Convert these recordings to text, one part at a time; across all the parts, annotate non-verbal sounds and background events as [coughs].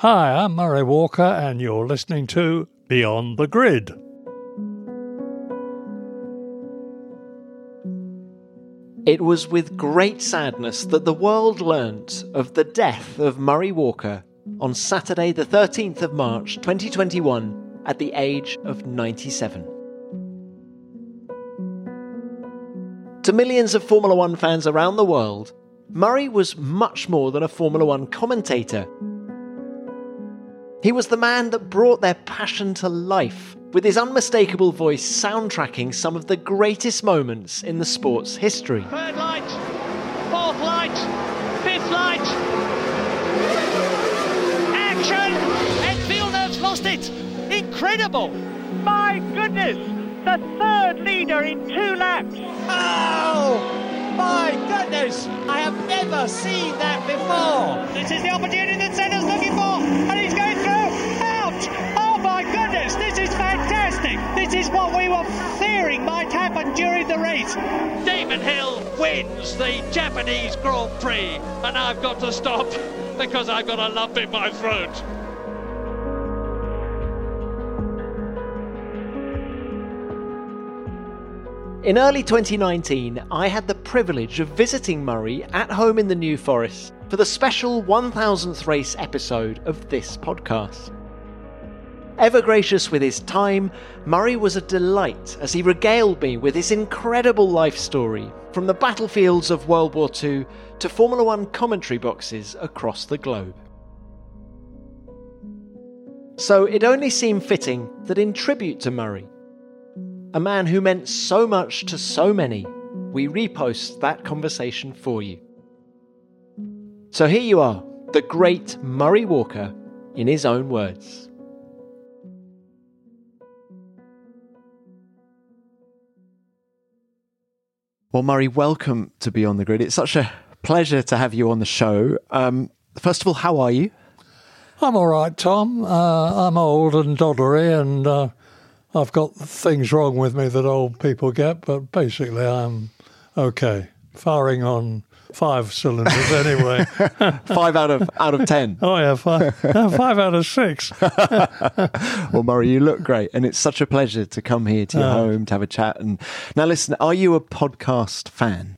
Hi, I'm Murray Walker, and you're listening to Beyond the Grid. It was with great sadness that the world learnt of the death of Murray Walker on Saturday, the 13th of March 2021, at the age of 97. To millions of Formula One fans around the world, Murray was much more than a Formula One commentator. He was the man that brought their passion to life, with his unmistakable voice soundtracking some of the greatest moments in the sport's history. Third light, fourth light, fifth light. Action! Ed Villeneuve's lost it. Incredible! My goodness! The third leader in two laps. Oh! My goodness! I have never seen that before. This is the opportunity that Senna's looking for, and he's going through. Oh my goodness! This is fantastic. This is what we were fearing might happen during the race. Damon Hill wins the Japanese Grand Prix, and I've got to stop [laughs] because I've got a lump in my throat. In early 2019, I had the privilege of visiting Murray at home in the New Forest for the special 1000th race episode of this podcast. Ever gracious with his time, Murray was a delight as he regaled me with his incredible life story from the battlefields of World War II to Formula One commentary boxes across the globe. So it only seemed fitting that in tribute to Murray, a man who meant so much to so many, we repost that conversation for you. So here you are, the great Murray Walker, in his own words. Well, Murray, welcome to Beyond the Grid. It's such a pleasure to have you on the show. Um, first of all, how are you? I'm all right, Tom. Uh, I'm old and doddery, and uh, I've got things wrong with me that old people get, but basically I'm okay. Firing on five cylinders anyway. [laughs] five out of out of ten. [laughs] Oh yeah, five, five out of six. [laughs] well, Murray, you look great, and it's such a pleasure to come here to your uh, home to have a chat. And now, listen, are you a podcast fan?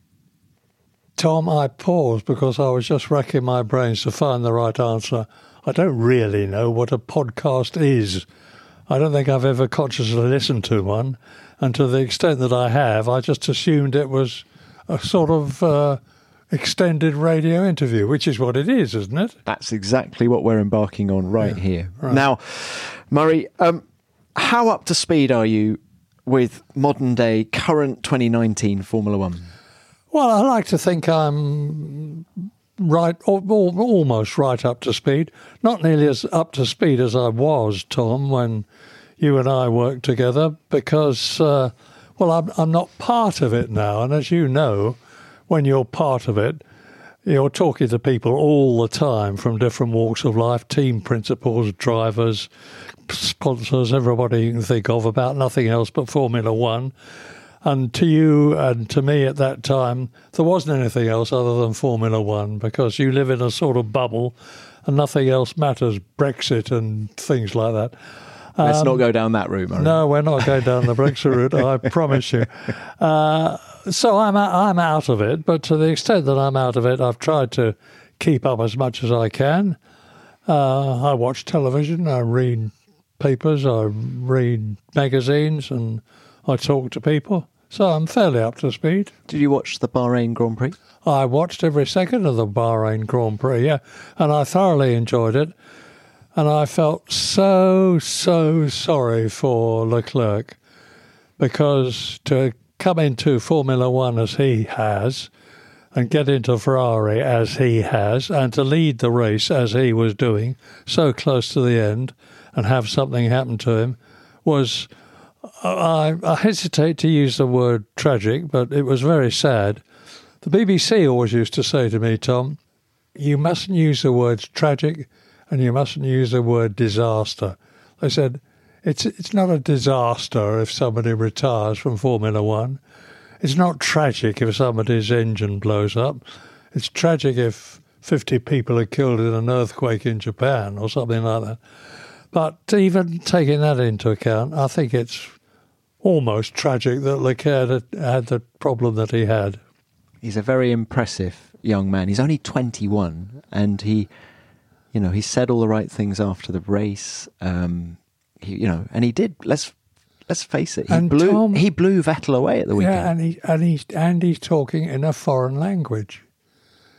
Tom, I paused because I was just racking my brains to find the right answer. I don't really know what a podcast is. I don't think I've ever consciously listened to one, and to the extent that I have, I just assumed it was a sort of uh, extended radio interview, which is what it is, isn't it? That's exactly what we're embarking on right yeah, here. Right. Now, Murray, um, how up to speed are you with modern day, current 2019 Formula One? Well, I like to think I'm right, almost right up to speed. Not nearly as up to speed as I was, Tom, when you and I worked together, because, uh, well, I'm, I'm not part of it now. And as you know, when you're part of it, you're talking to people all the time from different walks of life team principals, drivers, sponsors, everybody you can think of about nothing else but Formula One. And to you and to me at that time, there wasn't anything else other than Formula One because you live in a sort of bubble and nothing else matters, Brexit and things like that. Let's um, not go down that route, Murray. No, we're not going down the Brexit route, I [laughs] promise you. Uh, so I'm, I'm out of it, but to the extent that I'm out of it, I've tried to keep up as much as I can. Uh, I watch television, I read papers, I read magazines, and I talk to people, so I'm fairly up to speed. Did you watch the Bahrain Grand Prix? I watched every second of the Bahrain Grand Prix, yeah, and I thoroughly enjoyed it. And I felt so, so sorry for Leclerc because to come into Formula One as he has, and get into Ferrari as he has and to lead the race as he was doing, so close to the end, and have something happen to him was. I, I hesitate to use the word tragic, but it was very sad. The BBC always used to say to me, Tom, you mustn't use the words tragic and you mustn't use the word disaster. They said, it's, it's not a disaster if somebody retires from Formula One. It's not tragic if somebody's engine blows up. It's tragic if 50 people are killed in an earthquake in Japan or something like that. But even taking that into account, I think it's almost tragic that Leclerc had, the problem that he had. He's a very impressive young man. He's only 21 and he, you know, he said all the right things after the race. Um, he, you know, and he did. Let's let's face it. He And blew Tom- he blew Vettel away at the weekend. Yeah, and he and he's and he's talking in a foreign language.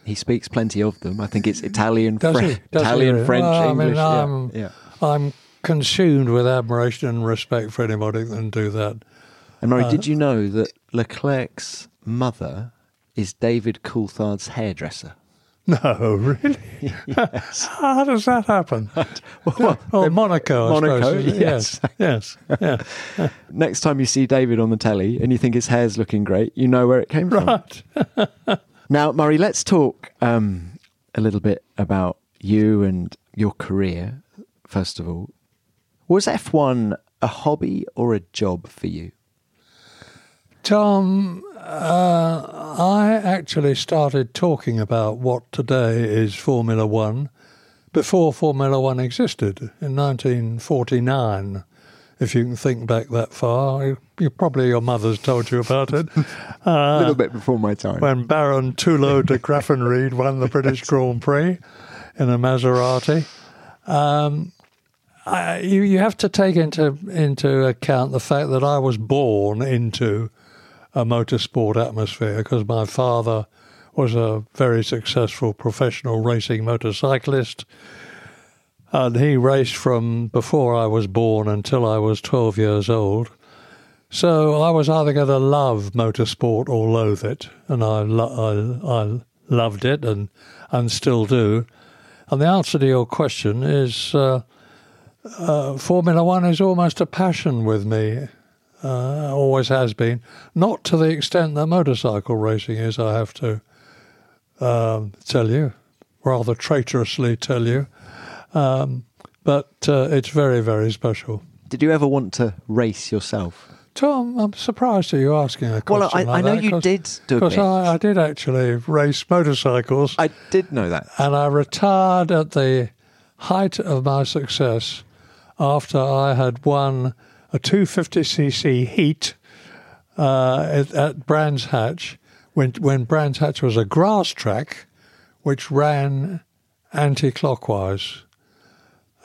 He speaks plenty of them. I think it's Italian, Does Fre- he? Does Italian, really? French, Well, I mean, English. yeah, I'm- yeah. I'm consumed with admiration and respect for anybody that can do that. And Murray, uh, did you know that Leclerc's mother is David Coulthard's hairdresser? [laughs] No, really? [laughs] How does that happen? [laughs] Well, Oh, Monaco, I Monaco, yes. yes, yes, yeah. Next time you see David on the telly and you think his hair's looking great, you know where it came from. Right. Now, Murray, let's talk um, a little bit about you and your career, first of all. Was F1 a hobby or a job for you? Tom, uh, I actually started talking about what today is Formula One before Formula One existed in 1949. If you can think back that far, you, you probably your mother's told you about it. [laughs] a little bit before my time. when Baron Toulo de Graffenried won the British [laughs] Grand Prix in a Maserati. Um, I, you, you have to take into into account the fact that I was born into a motorsport atmosphere because my father was a very successful professional racing motorcyclist. And he raced from before I was born until I was 12 years old. So I was either going to love motorsport or loathe it, and I, lo- I, I loved it and, and still do. And the answer to your question is uh, uh, Formula One is almost a passion with me, uh, always has been. Not to the extent that motorcycle racing is, I have to um, tell you, rather traitorously tell you. Um, but uh, it's very, very special. Did you ever want to race yourself? Tom, I'm surprised at you're asking a Well, question I- like I know that, you did Because. I, I did actually race motorcycles, I did know that. and I retired at the height of my success after I had won a 250cc heat uh, at, at Brands Hatch, when, when Brands Hatch was a grass track which ran anti clockwise.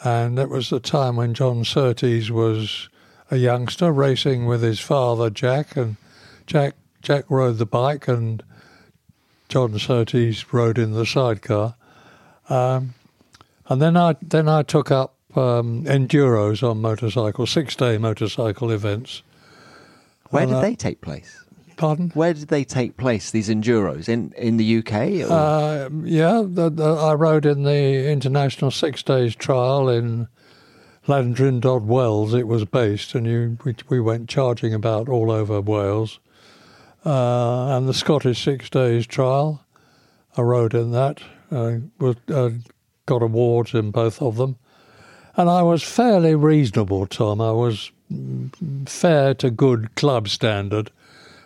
And that was the time when John Surtees was a youngster racing with his father Jack, and Jack Jack rode the bike, and John Surtees rode in the sidecar. Um, and then I then I took up um, enduros on motorcycle, six day motorcycle events. Where And, did uh, they take place? Pardon? Where did they take place? These enduros in in the UK? Or? Uh, yeah, the, the, I rode in the international six days trial in Llandrindod, Wells, It was based, and you we, we went charging about all over Wales. Uh, and the Scottish six days trial, I rode in that. Uh, was, uh, got awards in both of them, and I was fairly reasonable, Tom. I was fair to good club standard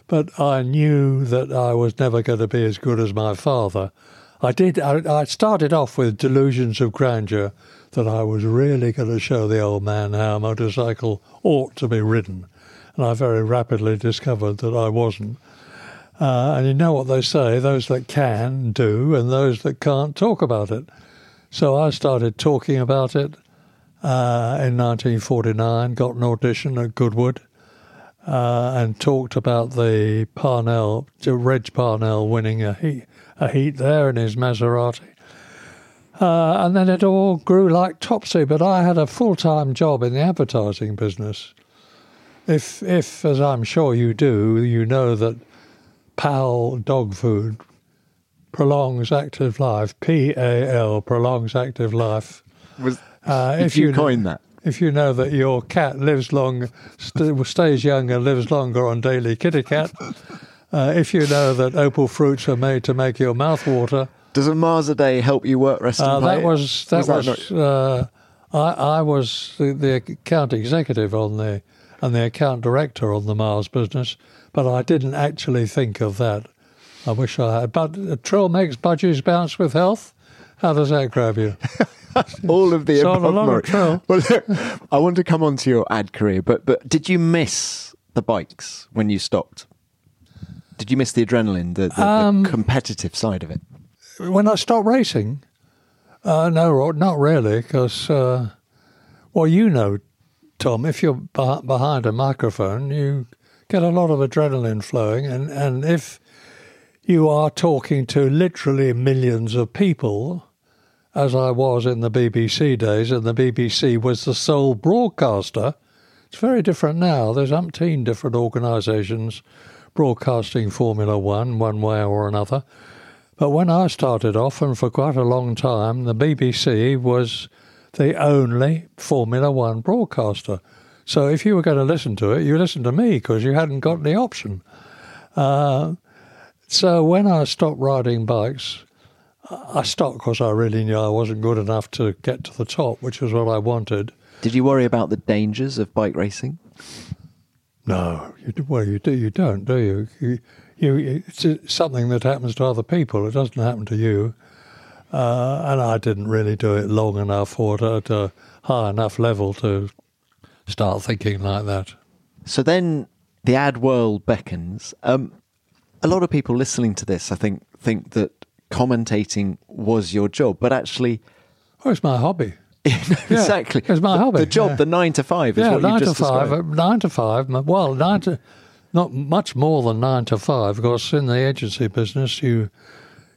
but I knew that I was never going to be as good as my father. I did. I, I started off with delusions of grandeur that I was really going to show the old man how a motorcycle ought to be ridden, and I very rapidly discovered that I wasn't. Uh, and you know what they say: those that can do, and those that can't talk about it. So I started talking about it uh, in 1949. Got an audition at Goodwood uh, and talked about the Parnell, Reg Parnell winning a heat, a heat there in his Maserati. Uh, and then it all grew like topsy, but I had a full time job in the advertising business. If, if, as I'm sure you do, you know that Pal dog food prolongs active life. P A L prolongs active life. Was, Uh, if you, you coin that? If you know that your cat lives long, st- stays young, and lives longer on daily Kit-E-Kat. [laughs] Uh, if you know that opal fruits are made to make your mouth water. Does a Mars a day help you work, rest, Uh, that was that Was that was. uh, I I was the, the account executive on the and the account director on the Mars business, but I didn't actually think of that. I wish I had. But uh, Trill makes budgies bounce with health. How does that grab you? [laughs] all of the So on a above, lot trail. [laughs] Well, look, I want to come on to your ad career, but but did you miss the bikes when you stopped? Did you miss the adrenaline, the, the, Um, the competitive side of it? when I stopped racing, uh, no, not really, because, uh, well, you know, Tom, if you're beh- behind a microphone, you get a lot of adrenaline flowing, and, and if you are talking to literally millions of people, as I was in the BBC days, and the BBC was the sole broadcaster, it's very different now. There's umpteen different organisations broadcasting Formula One, one way or another. But when I started off, and for quite a long time, the BBC was the only Formula One broadcaster. So if you were going to listen to it, you listened to me because you hadn't got the option. Uh, so when I stopped riding bikes, I stopped because I really knew I wasn't good enough to get to the top, which was what I wanted. Did you worry about the dangers of bike racing? No, you do, well, you do. You don't, do you? You, you it's something that happens to other people. It doesn't happen to you. Uh, and I didn't really do it long enough or at a high enough level to start thinking like that. So then the ad world beckons. Um, a lot of people listening to this, I think, think that commentating was your job, but actually, Oh, it's my hobby. [laughs] exactly, it's my the, hobby, The job, yeah. the nine to five, is yeah, what you nine to five. described. Nine to five. Well, nine to not much more than nine to five. Because in the agency business, you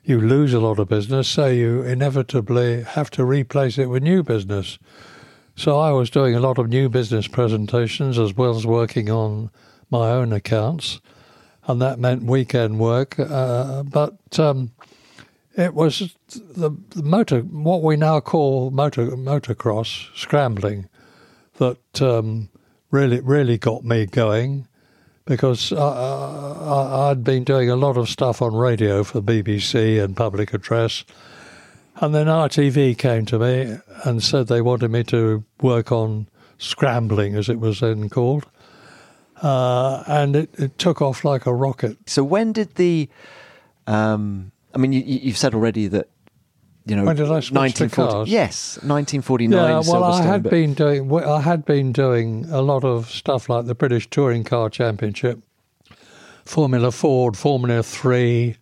you lose a lot of business, so you inevitably have to replace it with new business. So I was doing a lot of new business presentations as well as working on my own accounts, and that meant weekend work. Uh, but um, it was the, the motor, what we now call motor motocross scrambling, that um, really really got me going because I, I, I'd been doing a lot of stuff on radio for BBC and public address. And then RTV came to me and said they wanted me to work on scrambling, as it was then called. Uh, and it, it took off like a rocket. So when did the? Um, I mean, you, you've said already that you know When did I switch to cars? Yes, 1949. Yeah, well, I had been doing I had been doing a lot of stuff like the British Touring Car Championship, Formula Ford, Formula Three.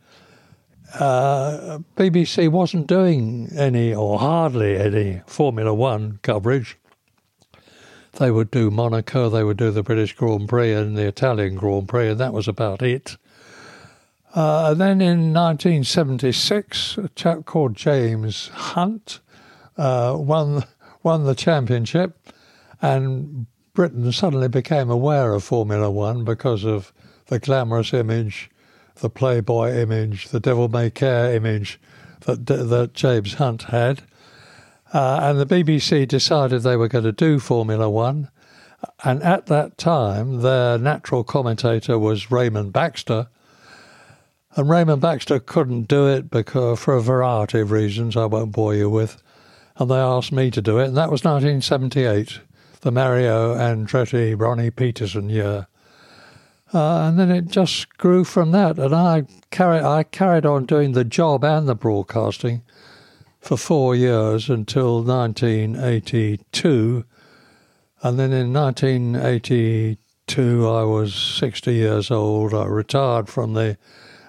Uh, BBC wasn't doing any or hardly any Formula One coverage. They would do Monaco, they would do the British Grand Prix and the Italian Grand Prix, and that was about it. Uh, then in 1976, a chap called James Hunt uh, won won the championship, and Britain suddenly became aware of Formula One because of the glamorous image, the Playboy image, the Devil May Care image that that James Hunt had, uh, and the BBC decided they were going to do Formula One. And at that time, their natural commentator was Raymond Baxter, and Raymond Baxter couldn't do it because for a variety of reasons I won't bore you with. And they asked me to do it, and that was 1978, the Mario Andretti Ronnie Peterson year. Uh, and then it just grew from that, and I carried I carried on doing the job and the broadcasting for four years until 1982, and then in 1982 I was 60 years old. I retired from the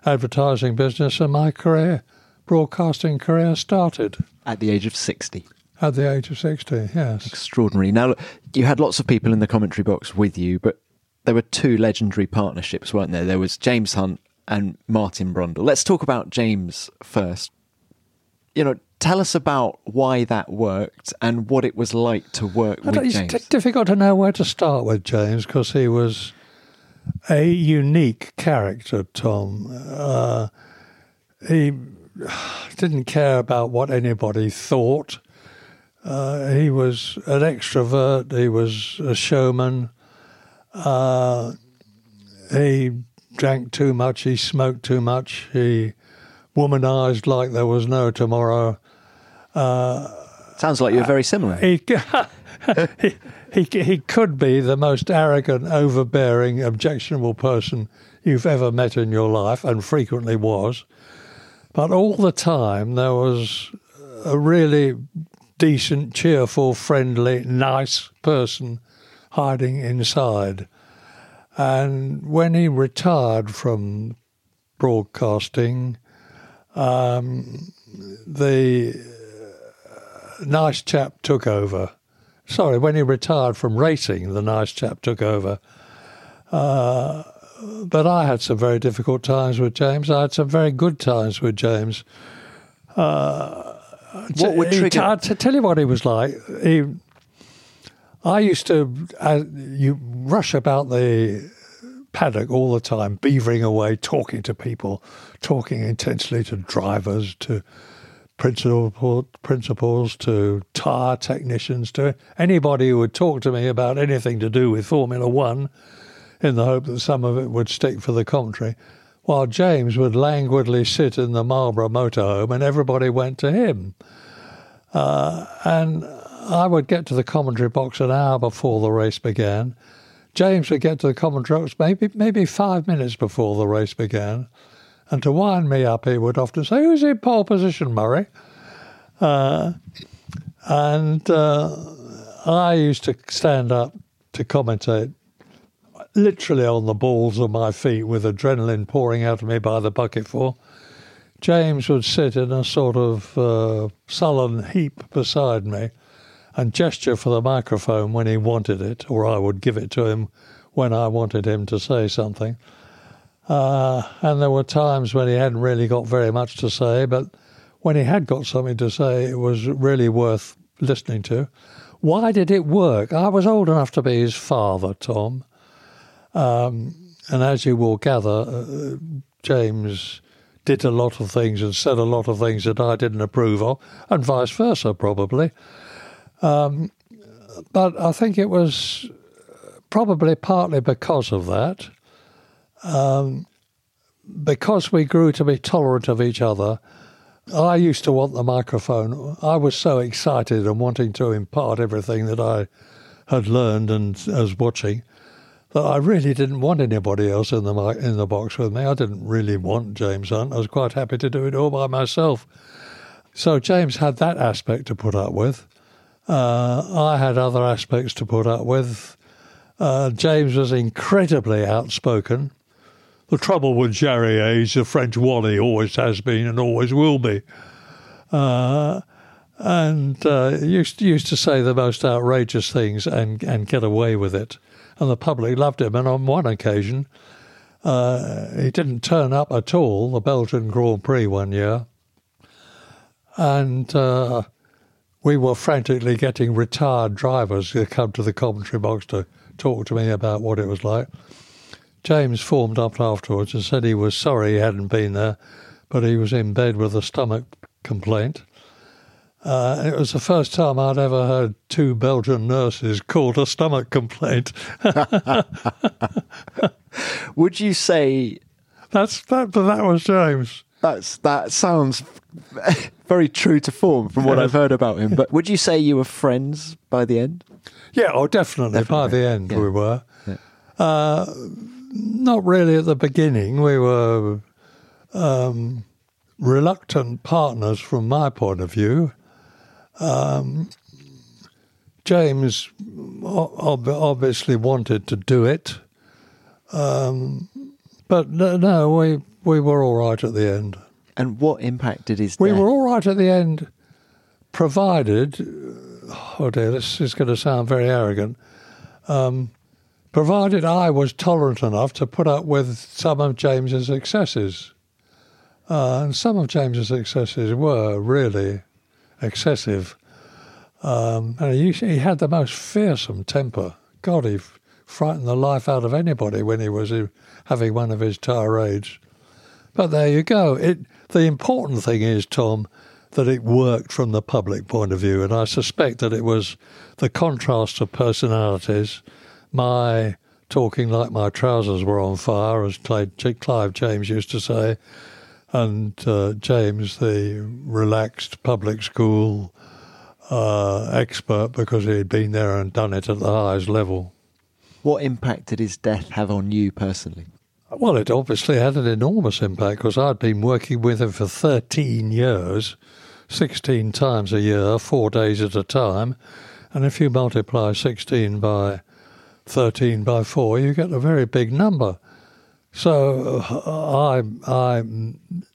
advertising business, and my career, broadcasting career, started at the age of 60. at the age of 60. Yes. Extraordinary. Now, look, you had lots of people in the commentary box with you, but there were two legendary partnerships, weren't there? There was James Hunt and Martin Brundle. Let's talk about James first. You know, tell us about why that worked and what it was like to work with don't- it's difficult to know where to start with James because he was a unique character, Tom. Uh, he [sighs] didn't care about what anybody thought. Uh, he was an extrovert. He was a showman. Uh, he drank too much. He smoked too much. He womanized like there was no tomorrow. Sounds like you're very similar. [laughs] He, [laughs] he, he, he could be the most arrogant, overbearing, objectionable person you've ever met in your life, and frequently was. But all the time, there was a really decent, cheerful, friendly, nice person hiding inside. And when he retired from broadcasting, um, the uh, nice chap took over. Sorry, when he retired from racing, the nice chap took over. Uh, but I had some very difficult times with James. I had some very good times with James. what would trigger? I- to tell you what he was like, he, I used to uh, you rush about the paddock all the time, beavering away, talking to people, talking intensely to drivers, to principal, principals, to tyre technicians, to anybody who would talk to me about anything to do with Formula One, in the hope that some of it would stick for the commentary. While James would languidly sit in the Marlboro motorhome and everybody went to him. Uh, and I would get to the commentary box an hour before the race began. James would get to the commentary box maybe maybe five minutes before the race began. And to wind me up, he would often say, Who's in pole position, Murray? Uh, and uh, I used to stand up to commentate literally on the balls of my feet with adrenaline pouring out of me by the bucketful. James would sit in a sort of uh, sullen heap beside me and gesture for the microphone when he wanted it, or I would give it to him when I wanted him to say something. Uh, and there were times when he hadn't really got very much to say, but when he had got something to say, it was really worth listening to. Why did it work? I was old enough to be his father, Tom. Um, and as you will gather, uh, James did a lot of things and said a lot of things that I didn't approve of, and vice versa, probably. Um, but I think it was probably partly because of that. Um, because we grew to be tolerant of each other, I used to want the microphone. I was so excited and wanting to impart everything that I had learned and was watching that I really didn't want anybody else in the in the box with me. I didn't really want James Hunt. I was quite happy to do it all by myself. So James had that aspect to put up with. Uh, I had other aspects to put up with. Uh, James was incredibly outspoken. The trouble with Jarier, he's a French Wally, always has been and always will be. Uh, and uh, used used to say the most outrageous things and and get away with it, and the public loved him. And on one occasion, uh, he didn't turn up at all, the Belgian Grand Prix one year, and uh, we were frantically getting retired drivers to come to the commentary box to talk to me about what it was like. James formed up afterwards and said he was sorry he hadn't been there, but he was in bed with a stomach complaint. Uh, it was the first time I'd ever heard two Belgian nurses called a stomach complaint. [laughs] Would you say That's that. But that was James. that's that sounds very true to form from what I've heard about him? But would you say you were friends by the end? Yeah, oh, definitely. By the end, yeah. we were. Yeah. Uh, not really at the beginning. We were um, reluctant partners from my point of view. Um, James ob- obviously wanted to do it, um, but no, no, we we were all right at the end. And what impact did his We death? were all right at the end, provided. Oh dear, this is going to sound very arrogant. Um, provided I was tolerant enough to put up with some of James's excesses, uh, and some of James's excesses were really excessive. Um, and he, he had the most fearsome temper. God, he frightened the life out of anybody when he was uh, having one of his tirades. But there you go. It the important thing is, Tom, that it worked from the public point of view, and I suspect that it was the contrast of personalities, my talking like my trousers were on fire, as Clive James used to say, and uh, James, the relaxed public school uh, expert, because he had been there and done it at the highest level. What impact did his death have on you personally? Well, it obviously had an enormous impact because I'd been working with him for 13 years, 16 times a year, four days at a time. And if you multiply 16 by 13 by 4, you get a very big number. So uh, I, I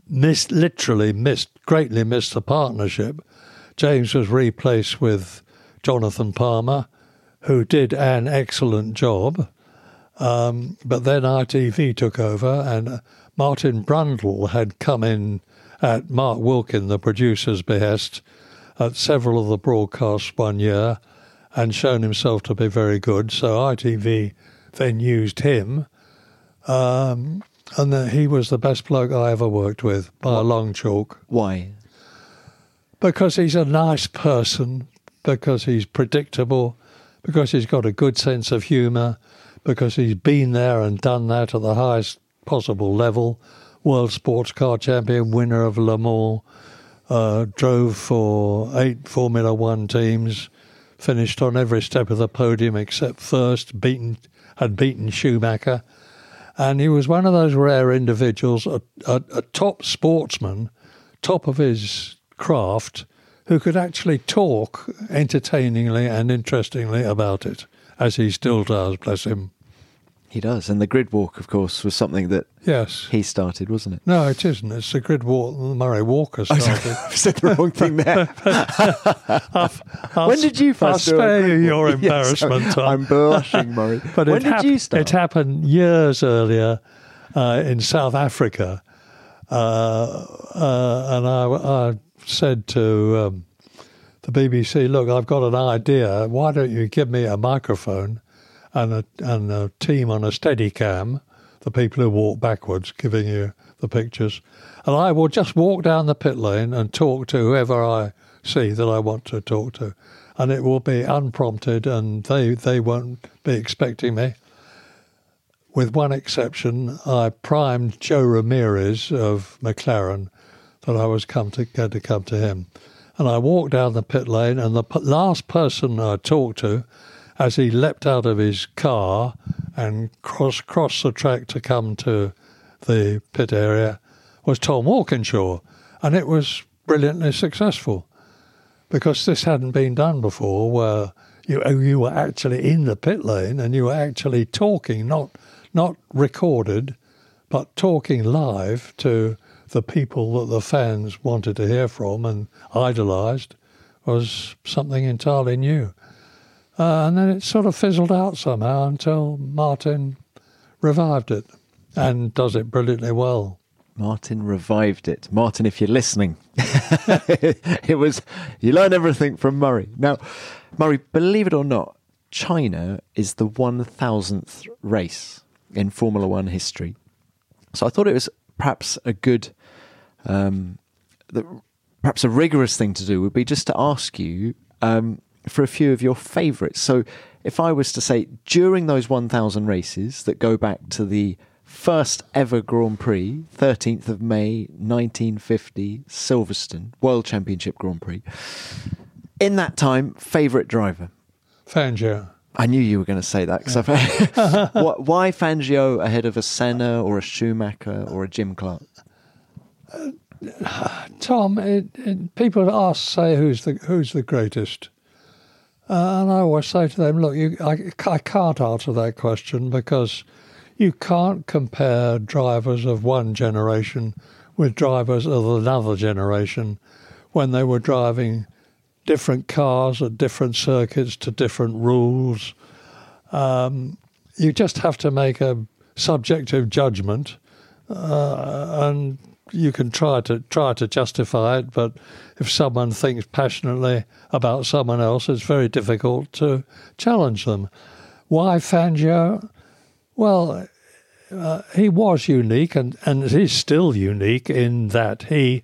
missed, literally missed, greatly missed the partnership. James was replaced with Jonathan Palmer, who did an excellent job. Um, but then ITV took over, and uh, Martin Brundle had come in at Mark Wilkin, the producer's behest, at several of the broadcasts one year and shown himself to be very good. So ITV then used him. Um, and he was the best bloke I ever worked with by what? a long chalk. Why? Because he's a nice person, because he's predictable, because he's got a good sense of humour, because he's been there and done that at the highest possible level. World Sports Car Champion, winner of Le Mans, uh, drove for eight Formula One teams, finished on every step of the podium except first, beaten had beaten Schumacher. And he was one of those rare individuals, a, a, a top sportsman, top of his craft, who could actually talk entertainingly and interestingly about it, as he still does, bless him. He does, and the grid walk, of course, was something that yes he started, wasn't it? No, it isn't. It's the grid walk. Murray Walker [laughs] started. I've [laughs] said the wrong thing there. [laughs] I've, when did you first? I'll spare you your embarrassment. Yes, I'm blushing, Murray. but when it did hap- you start? It happened years earlier uh, in South Africa, uh, uh, and I, I, said to um, the BBC, "Look, I've got an idea. Why don't you give me a microphone?" And a, and a team on a steady cam, the people who walk backwards, giving you the pictures. And I will just walk down the pit lane and talk to whoever I see that I want to talk to. And it will be unprompted and they, they won't be expecting me. With one exception, I primed Jo Ramirez of McLaren that I was come to, going to come to him. And I walked down the pit lane, and the last person I talked to as he leapt out of his car and cross crossed the track to come to the pit area was Tom Walkinshaw, and it was brilliantly successful because this hadn't been done before, where you oh, you were actually in the pit lane and you were actually talking, not not recorded, but talking live to the people that the fans wanted to hear from and idolised was something entirely new. Uh, and then it sort of fizzled out somehow until Martin revived it and does it brilliantly well. Martin revived it. Martin, if you're listening, [laughs] it was you learn everything from Murray. Now, Murray, believe it or not, China is the one thousandth race in Formula One history. So I thought it was perhaps a good, um, the, perhaps a rigorous thing to do would be just to ask you um, for a few of your favourites. So, if I was to say during those 1,000 races that go back to the first ever Grand Prix, 13th of May 1950, Silverstone, World Championship Grand Prix, in that time, favourite driver? Fangio. I knew you were going to say that. Cause yeah. [laughs] [laughs] why Fangio ahead of a Senna or a Schumacher or a Jim Clark? Uh, Tom, it, it, people ask, say, who's the who's the greatest? Uh, and I always say to them, look, you, I, I can't answer that question because you can't compare drivers of one generation with drivers of another generation when they were driving different cars at different circuits to different rules. Um, you just have to make a subjective judgment, uh, and you can try to try to justify it, but if someone thinks passionately about someone else, it's very difficult to challenge them. Why Fangio? Well, uh, he was unique and, and is still unique in that he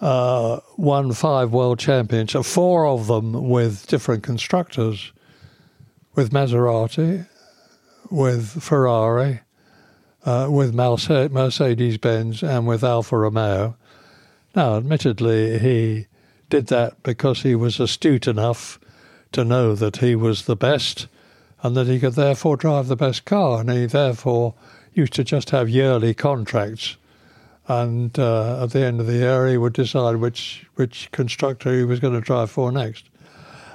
uh, won five world championships, four of them with different constructors, with Maserati, with Ferrari, uh, with Mercedes Benz, and with Alfa Romeo. Now, admittedly, he did that because he was astute enough to know that he was the best and that he could therefore drive the best car. And he therefore used to just have yearly contracts. And uh, at the end of the year, he would decide which, which constructor he was going to drive for next.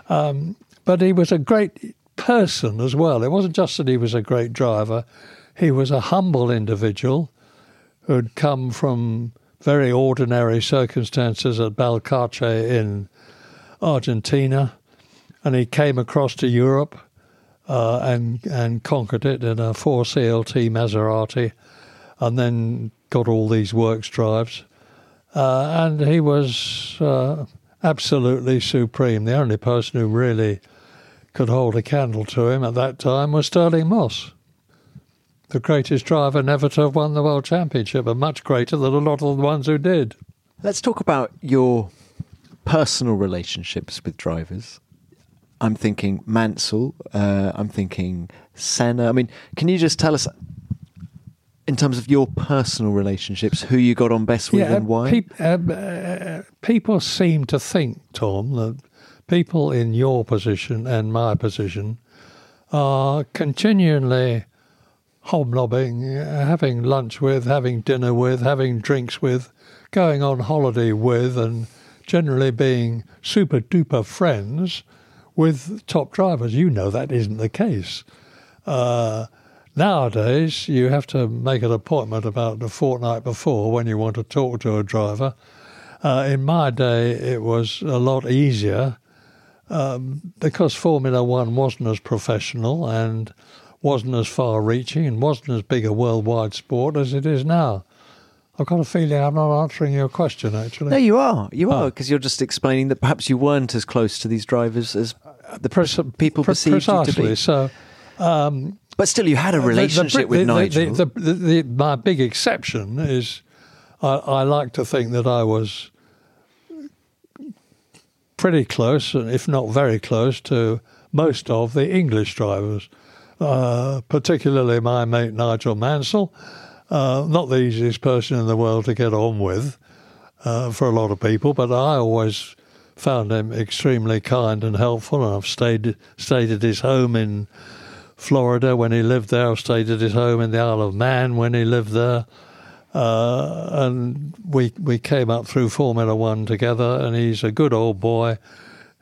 Um, but he was a great person as well. It wasn't just that he was a great driver, he was a humble individual who'd come from very ordinary circumstances at Balcarce in Argentina, and he came across to Europe uh, and and conquered it in a four CLT Maserati, and then got all these works drives, uh, and he was uh, absolutely supreme. The only person who really could hold a candle to him at that time was Stirling Moss the greatest driver never to have won the world championship, and much greater than a lot of the ones who did. Let's talk about your personal relationships with drivers. I'm thinking Mansell. Uh, I'm thinking Senna. I mean, can you just tell us, in terms of your personal relationships, who you got on best with yeah, and why? Pe- uh, uh, people seem to think, Tom, that people in your position and my position are continually hobnobbing, having lunch with, having dinner with, having drinks with, going on holiday with, and generally being super duper friends with top drivers. You know that isn't the case. Uh, nowadays, you have to make an appointment about a fortnight before when you want to talk to a driver. Uh, in my day, it was a lot easier um, because Formula One wasn't as professional and wasn't as far reaching and wasn't as big a worldwide sport as it is now. I've got a feeling I'm not answering your question, actually. No, you are. You are, because you're just explaining that perhaps you weren't as close to these drivers as the Pre- people pre- perceived precisely. you to be. So, um, but still, you had a relationship the, the, with the, Nigel. The, my big exception is I, I like to think that I was pretty close, if not very close, to most of the English drivers. Uh, particularly my mate Nigel Mansell. Uh, not the easiest person in the world to get on with uh, for a lot of people, but I always found him extremely kind and helpful. And I've stayed stayed at his home in Florida when he lived there. I've stayed at his home in the Isle of Man when he lived there. Uh, and we we came up through Formula One together, and he's a good old boy.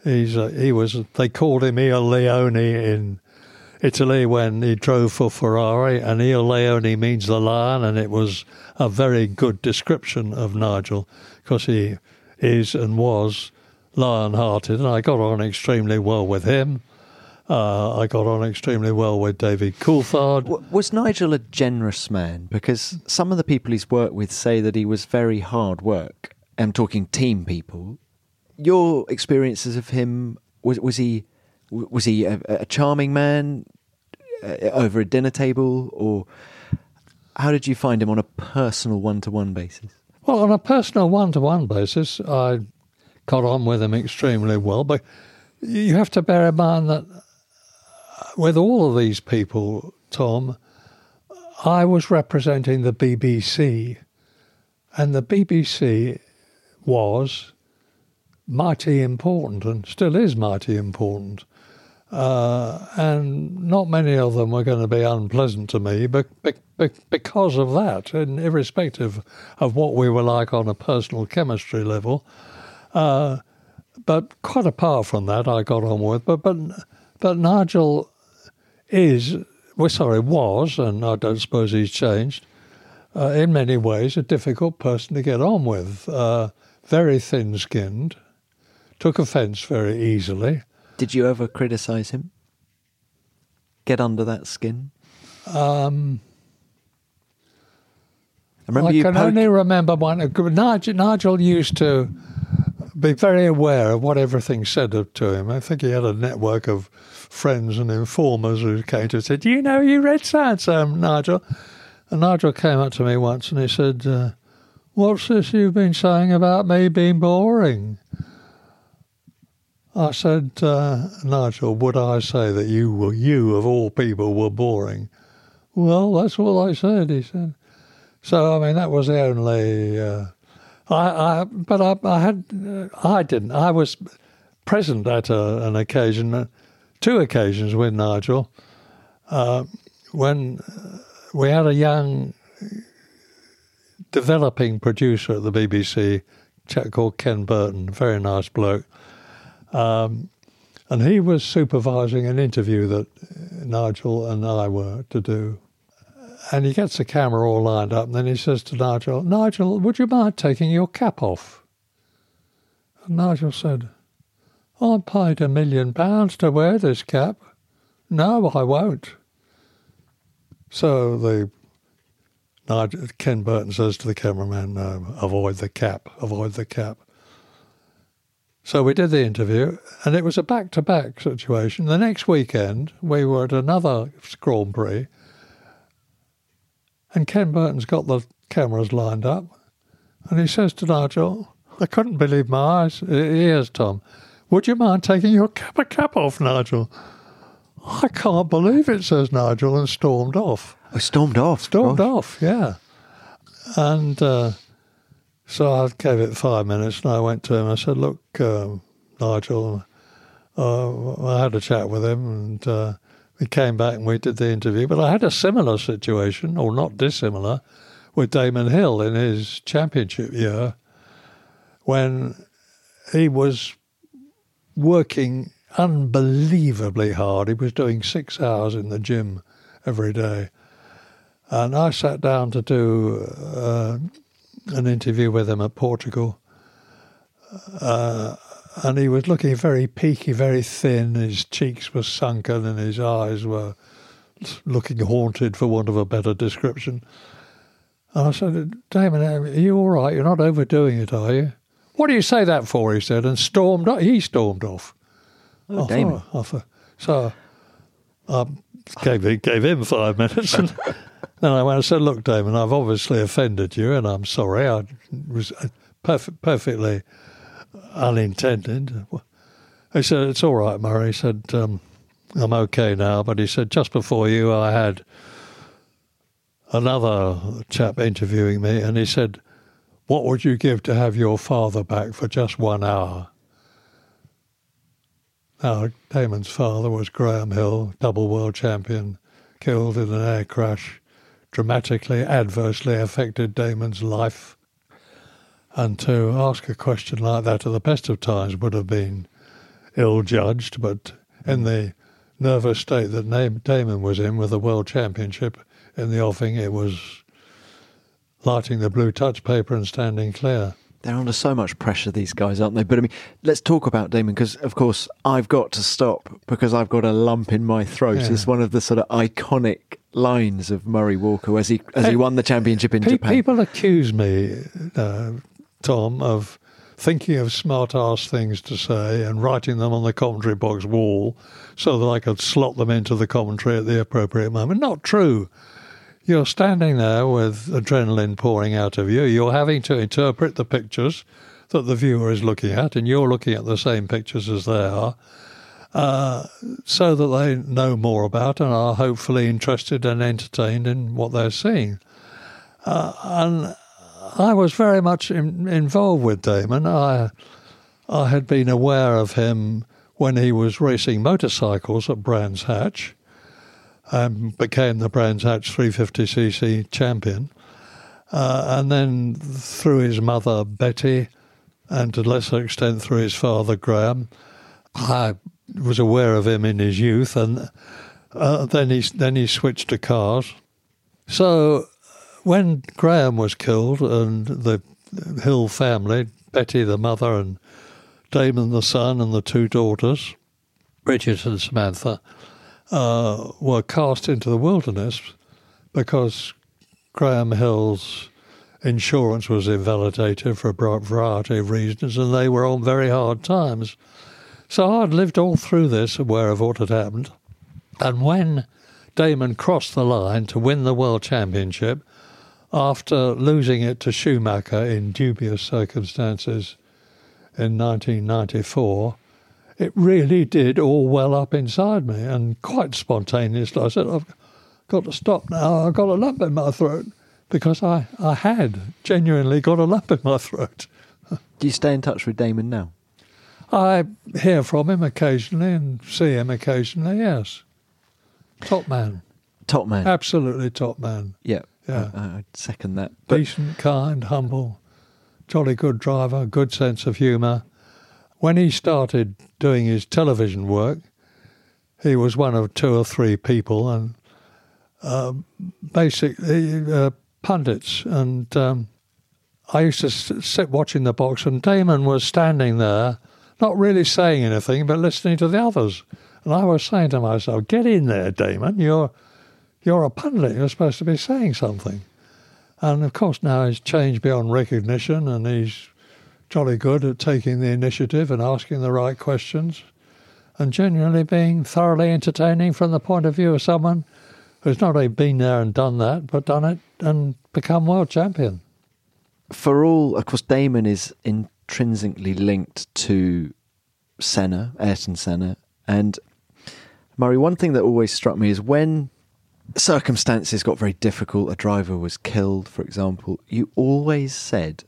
He's a, he was they called him Il Leone in Italy when he drove for Ferrari, and Il Leone means the lion, and it was a very good description of Nigel because he is and was lion-hearted, and I got on extremely well with him. Uh, I got on extremely well with David Coulthard. Was Nigel a generous man? Because some of the people he's worked with say that he was very hard work. I'm talking team people. Your experiences of him was was he was he a, a charming man? uh, over a dinner table, or how did you find him on a personal one-to-one basis? Well, on a personal one-to-one basis, I got on with him extremely well. But you have to bear in mind that with all of these people, Tom, I was representing the BBC, and the BBC was mighty important and still is mighty important. Uh, and not many of them were going to be unpleasant to me but, because of that, and irrespective of what we were like on a personal chemistry level. Uh, but quite apart from that, I got on with. But but but Nigel is, well, sorry, was, and I don't suppose he's changed. Uh, in many ways, a difficult person to get on with. Uh, very thin-skinned, took offence very easily. Did you ever criticize him? Get under that skin? Um, I, I can poke- only remember one. Nigel, Nigel used to be very aware of what everything said to him. I think he had a network of friends and informers who came to say, Do you know you read and so, Nigel? And Nigel came up to me once and he said, uh, What's this you've been saying about me being boring? I said, uh, Nigel, would I say that you were, you of all people were boring? Well, that's what I said, he said. So, I mean, that was the only. Uh, I, I, but I, I had, uh, I didn't. I was present at a, an occasion, uh, two occasions with Nigel, uh, when we had a young developing producer at the BBC, chap called Ken Burton, very nice bloke. Um, and he was supervising an interview that Nigel and I were to do. And he gets the camera all lined up, and then he says to Nigel, Nigel, would you mind taking your cap off? And Nigel said, I'm paid a million pounds to wear this cap. No, I won't. So the Nigel, Ken Burton says to the cameraman, no, avoid the cap, avoid the cap. So we did the interview, and it was a back to back situation. The next weekend, we were at another Grand Prix, and Ken Burton's got the cameras lined up, and he says to Nigel, I couldn't believe my eyes. Here's Tom. Would you mind taking your cap, cap off, Nigel? I can't believe it, says Nigel, and stormed off. Oh, stormed off. Stormed Gosh. off, yeah. And uh, so I gave it five minutes and I went to him. I said, Look, um, Nigel, uh, I had a chat with him and uh, we came back and we did the interview. But I had a similar situation, or not dissimilar, with Damon Hill in his championship year when he was working unbelievably hard. He was doing six hours in the gym every day. And I sat down to do uh, an interview with him at Portugal. Uh, and he was looking very peaky, very thin. His cheeks were sunken and his eyes were looking haunted, for want of a better description. And I said, Damon, are you all right? You're not overdoing it, are you? What do you say that for? He said, and stormed. Off. He stormed off. Oh, Damon. Thought, so I [laughs] gave, gave him five minutes, [laughs] and then I went and said, "Look, Damon, I've obviously offended you, and I'm sorry. I was perfect, perfectly unintended." He said, "It's all right, Murray." He said, um, "I'm okay now," but he said, "Just before you, I had." Another chap interviewing me, and he said, What would you give to have your father back for just one hour? Now, Damon's father was Graham Hill, double world champion, killed in an air crash, dramatically adversely affected Damon's life. And to ask a question like that at the best of times would have been ill judged, but in the nervous state that Damon was in with the World Championship in the offing, it was lighting the blue touch paper and standing clear they're under so much pressure, these guys, aren't they? But I mean, let's talk about Damon because, of course, I've got to stop because I've got a lump in my throat. Yeah. It's one of the sort of iconic lines of Murray Walker as he as he won the championship in pe- Japan. People accuse me, uh, Tom, of thinking of smart ass things to say and writing them on the commentary box wall so that I could slot them into the commentary at the appropriate moment. Not true. You're standing there with adrenaline pouring out of you. You're having to interpret the pictures that the viewer is looking at, and you're looking at the same pictures as they are, uh, so that they know more about and are hopefully interested and entertained in what they're seeing. Uh, and I was very much in, involved with Damon. I I had been aware of him when he was racing motorcycles at Brands Hatch and became the Brands Hatch 350cc champion. Uh, and then through his mother Betty, and to a lesser extent through his father Graham, I was aware of him in his youth, and uh, then he then he switched to cars. So when Graham was killed, and the Hill family, Betty the mother, and Damon the son, and the two daughters, Bridget and Samantha, uh, were cast into the wilderness because Graham Hill's insurance was invalidated for a variety of reasons, and they were on very hard times. So I'd lived all through this, aware of what had happened. And when Damon crossed the line to win the World Championship after losing it to Schumacher in dubious circumstances in 1994, it really did all well up inside me and quite spontaneously. I said, I've got to stop now. I've got a lump in my throat because I, I had genuinely got a lump in my throat. [laughs] Do you stay in touch with Damon now? I hear from him occasionally and see him occasionally, yes. Top man. Top man. Absolutely top man. Yeah. Yeah. I, I second that. But Decent, kind, humble, jolly good driver, good sense of humour. When he started doing his television work, he was one of two or three people, and uh, basically uh, pundits. And um, I used to sit watching the box, and Damon was standing there, not really saying anything, but listening to the others. And I was saying to myself, "Get in there, Damon. You're you're a pundit. You're supposed to be saying something." And of course, now he's changed beyond recognition, and he's jolly good at taking the initiative and asking the right questions, and genuinely being thoroughly entertaining from the point of view of someone who's not only been there and done that, but done it and become world champion. for all, of course, Damon is intrinsically linked to Senna, Ayrton Senna. And Murray, one thing that always struck me is when circumstances got very difficult, a driver was killed, for example, you always said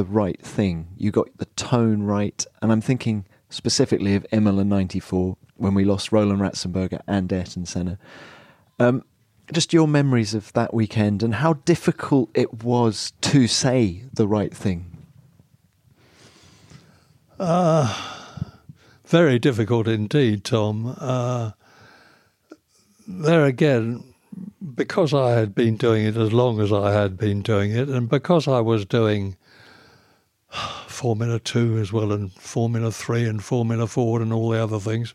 the right thing. You got the tone right. And I'm thinking specifically of Imola 94 when we lost Roland Ratzenberger and Ayrton Senna. Um, just your memories of that weekend and how difficult it was to say the right thing. Uh, very difficult indeed, Tom. Uh, there again, because I had been doing it as long as I had been doing it, and because I was doing [sighs] Formula Two as well, and Formula Three, and Formula Ford, and all the other things,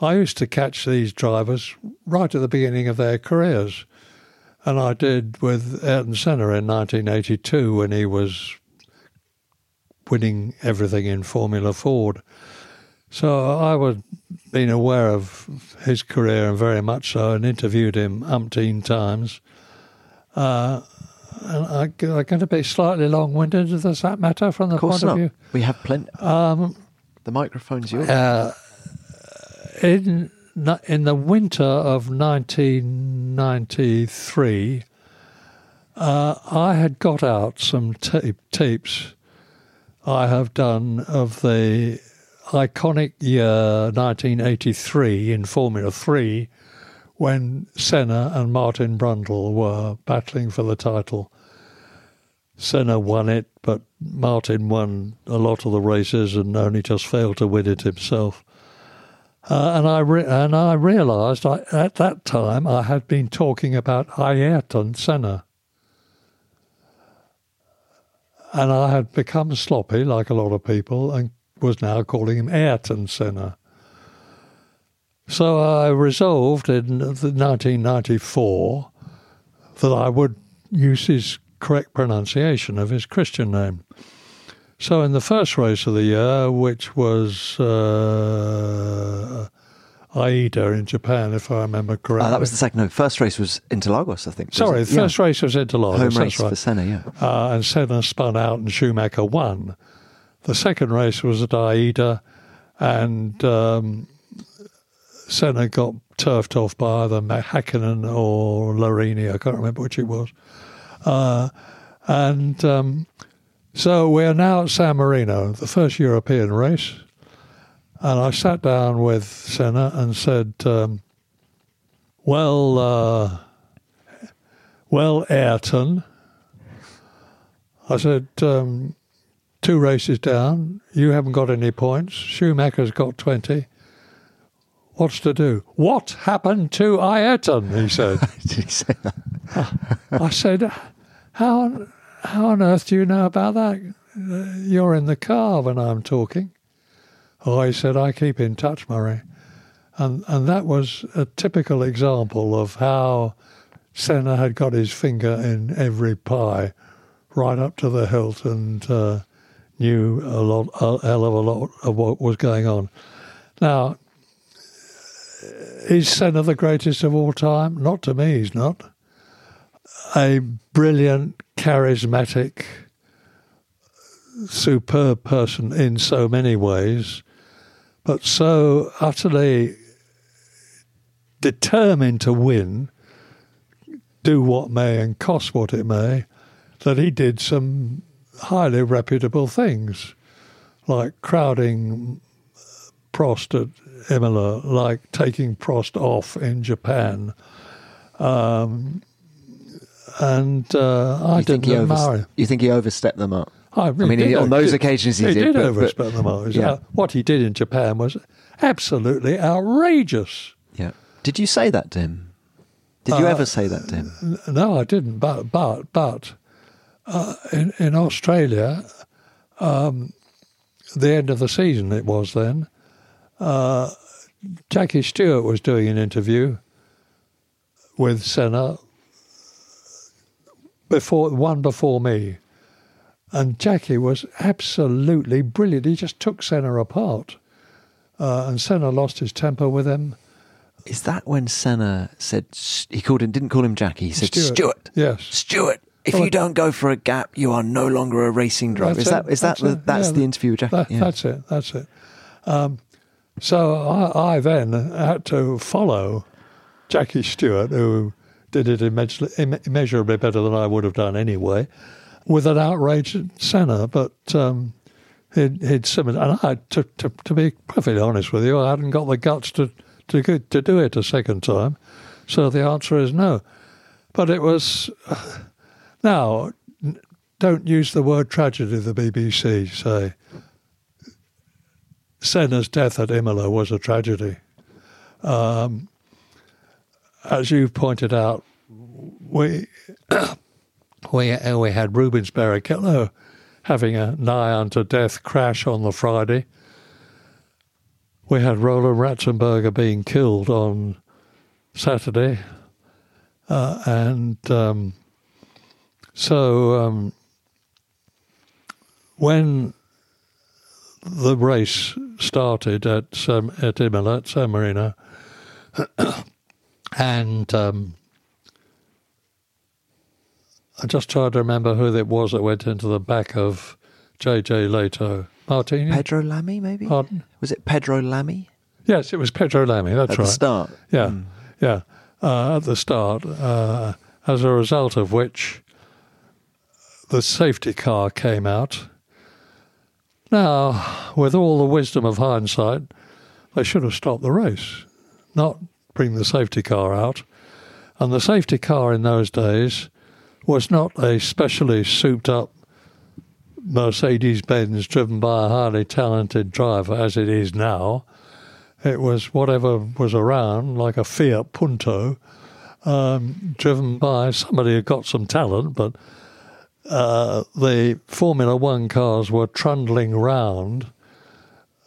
I used to catch these drivers right at the beginning of their careers. And I did with Ayrton Senna in 1982 when he was winning everything in Formula Ford. So I was been aware of his career and very much so, and interviewed him umpteen times. Uh, I'm going to be slightly long-winded. Does that matter from the Of course point not. of view? We have plenty. Um, the microphone's yours. uh, in in the winter of 1993, uh, I had got out some tape, tapes I have done of the iconic year 1983 in Formula 3 when Senna and Martin Brundle were battling for the title. Senna won it, but Martin won a lot of the races and only just failed to win it himself. Uh, and I re- and I realised at that time I had been talking about Ayrton Senna, and I had become sloppy like a lot of people and was now calling him Ayrton Senna. So I resolved in 1994 that I would use his correct pronunciation of his Christian name. So in the first race of the year, which was uh, Aida in Japan, if I remember correctly. Ah, that was the second. No, first race was Interlagos, I think. Sorry, the first race was Interlagos. Home race right. for Senna, yeah. Uh, and Senna spun out and Schumacher won. The second race was at Aida, and um, Senna got turfed off by either Hakkinen or Larini. I can't remember which it was. Uh, and um, so we're now at San Marino, the first European race. And I sat down with Senna and said, um, "Well, uh, well, Ayrton." I said, um, two races down, you haven't got any points. Schumacher's got 20. What's to do? What happened to Ayrton? He said. [laughs] Did he say that? I said, how, on- how on earth do you know about that? You're in the car when I'm talking. Oh, he said, I keep in touch, Murray. And, and that was a typical example of how Senna had got his finger in every pie right up to the hilt and uh, knew a lot, a hell of a lot of what was going on. Now, is Senna the greatest of all time? Not to me, he's not. A brilliant, charismatic, superb person in so many ways, but so utterly determined to win, do what may and cost what it may, that he did some highly reputable things, like crowding Prost at Imola, like taking Prost off in Japan. Um, and uh, I You think, he didn't overs- you think he overstepped them up? I, mean, he- on those occasions he did, but- but- overspend them all. yeah. Uh, what he did in Japan was absolutely outrageous. Yeah. Did you say that to him? Did you ever say that to him? No, I didn't. But but but uh, in in Australia, um, the end of the season it was then. Uh, Jackie Stewart was doing an interview with Senna before one before me, and Jackie was absolutely brilliant. He just took Senna apart, uh, and Senna lost his temper with him. Is that when Senna said he called him? Didn't call him Jackie. He said Stewart. Stuart. Yes. Stuart. If Well, you don't go for a gap, you are no longer a racing driver. Is that is that that's the, that's yeah, the interview with Jackie? That, yeah. That's it. That's it. Um, so I, I then had to follow Jackie Stewart, who did it immeasurably, better than I would have done anyway, with an outraged Senna. But um, he'd, he'd simmered, and I, to, to, to be perfectly honest with you, I hadn't got the guts to to to do it a second time. So the answer is no. But it was [sighs] now. Don't use the word tragedy. The BBC say Senna's death at Imola was a tragedy. Um, as you've pointed out, we [coughs] we we had Rubens Barrichello having a nigh unto death crash on the Friday. We had Roland Ratzenberger being killed on Saturday, uh, and um, so um, when the race started at San, at Imola at San Marino, [coughs] and um, I just tried to remember who it was that went into the back of JJ Lehto. Martini? Pedro Lamy, maybe. Pardon? Was it Pedro Lamy Yes, it was Pedro Lamy. That's at right. At the start? Yeah, yeah. Uh, at the start, uh, as a result of which, the safety car came out. Now, with all the wisdom of hindsight, they should have stopped the race, not bring the safety car out. And the safety car in those days was not a specially souped up Mercedes Benz driven by a highly talented driver as it is now. It was whatever was around, like a Fiat Punto, um, driven by somebody who got some talent, but uh, the Formula One cars were trundling round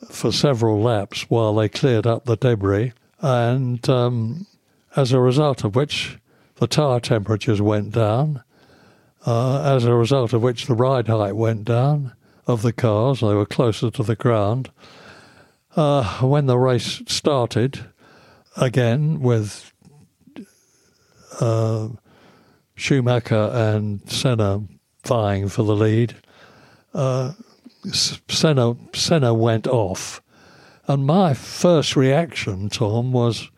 for several laps while they cleared up the debris, and um, as a result of which, the tyre temperatures went down. Uh, as a result of which, the ride height went down of the cars; they were closer to the ground. Uh, when the race started, again with uh, Schumacher and Senna vying for the lead, uh, Senna Senna went off, and my first reaction, Tom, was,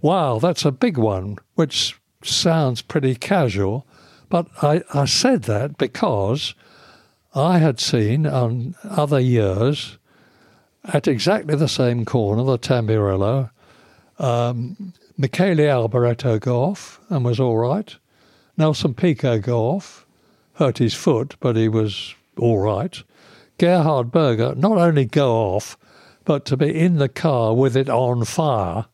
"Wow, that's a big one," which sounds pretty casual, but I, I said that because I had seen on other years at exactly the same corner, the Tamburello, um, Michele Alboreto go off and was all right. Nelson Piquet go off, hurt his foot, but he was all right. Gerhard Berger not only go off, but to be in the car with it on fire.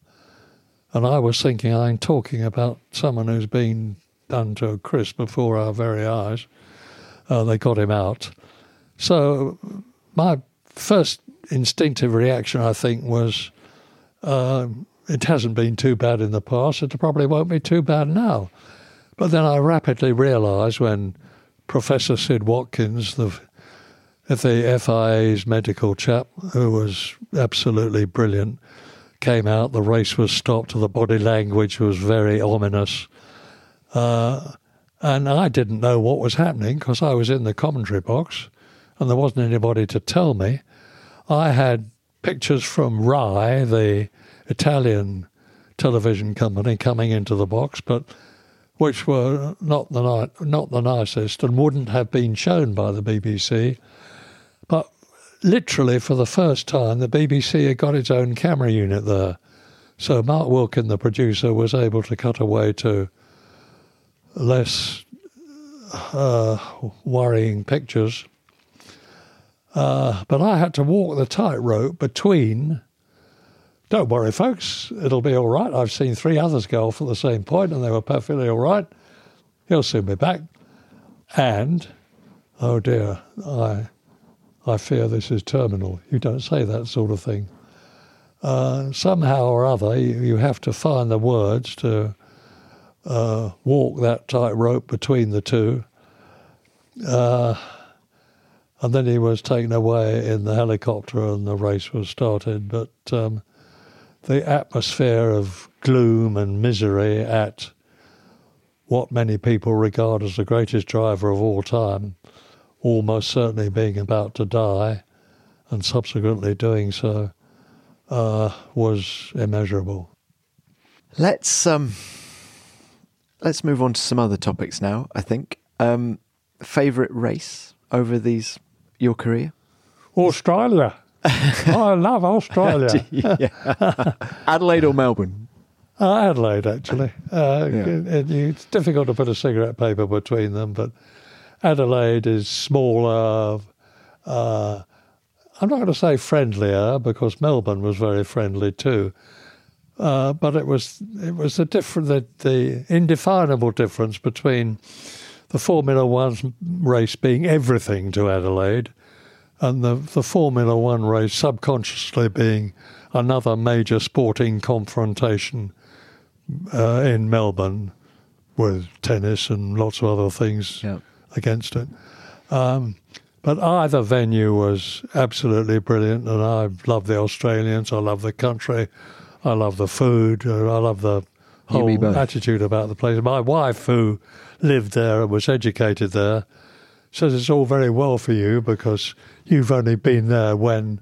And I was thinking, I'm talking about someone who's been done to a crisp before our very eyes. Uh, they got him out. So my first instinctive reaction, I think, was uh, it hasn't been too bad in the past. It probably won't be too bad now. But then I rapidly realised when Professor Sid Watkins, the FIA's medical chap, who was absolutely brilliant, came out. The race was stopped. The body language was very ominous. Uh, and I didn't know what was happening because I was in the commentary box and there wasn't anybody to tell me. I had pictures from Rai, the Italian television company, coming into the box, but which were not the not the nicest and wouldn't have been shown by the BBC. But literally, for the first time, the BBC had got its own camera unit there. So Mark Wilkin, the producer, was able to cut away to less uh, worrying pictures. Uh, but I had to walk the tightrope between. Don't worry, folks, it'll be all right. I've seen three others go off at the same point and they were perfectly all right. He'll soon be back. And, oh dear, I, I fear this is terminal. You don't say that sort of thing. Uh, somehow or other, you, you, have to find the words to uh, walk that tightrope between the two. Uh, and then he was taken away in the helicopter and the race was started. But um, the atmosphere of gloom and misery at what many people regard as the greatest driver of all time, almost certainly being about to die and subsequently doing so, uh, was immeasurable. Let's um, let's move on to some other topics now. I think um, favorite race over these your career? Australia. [laughs] I love Australia. [laughs] Adelaide or Melbourne? Uh, Adelaide, actually. Uh, yeah. it, it, it's difficult to put a cigarette paper between them, but Adelaide is smaller. Uh, I'm not going to say friendlier because Melbourne was very friendly too. Uh, but it was it was the different the, the indefinable difference between the Formula One race being everything to Adelaide, and the, the Formula One race subconsciously being another major sporting confrontation uh, in Melbourne with tennis and lots of other things yep. against it. Um, but either venue was absolutely brilliant, and I love the Australians. I love the country. I love the food. I love the whole attitude about the place. My wife, who lived there and was educated there, says it's all very well for you because you've only been there when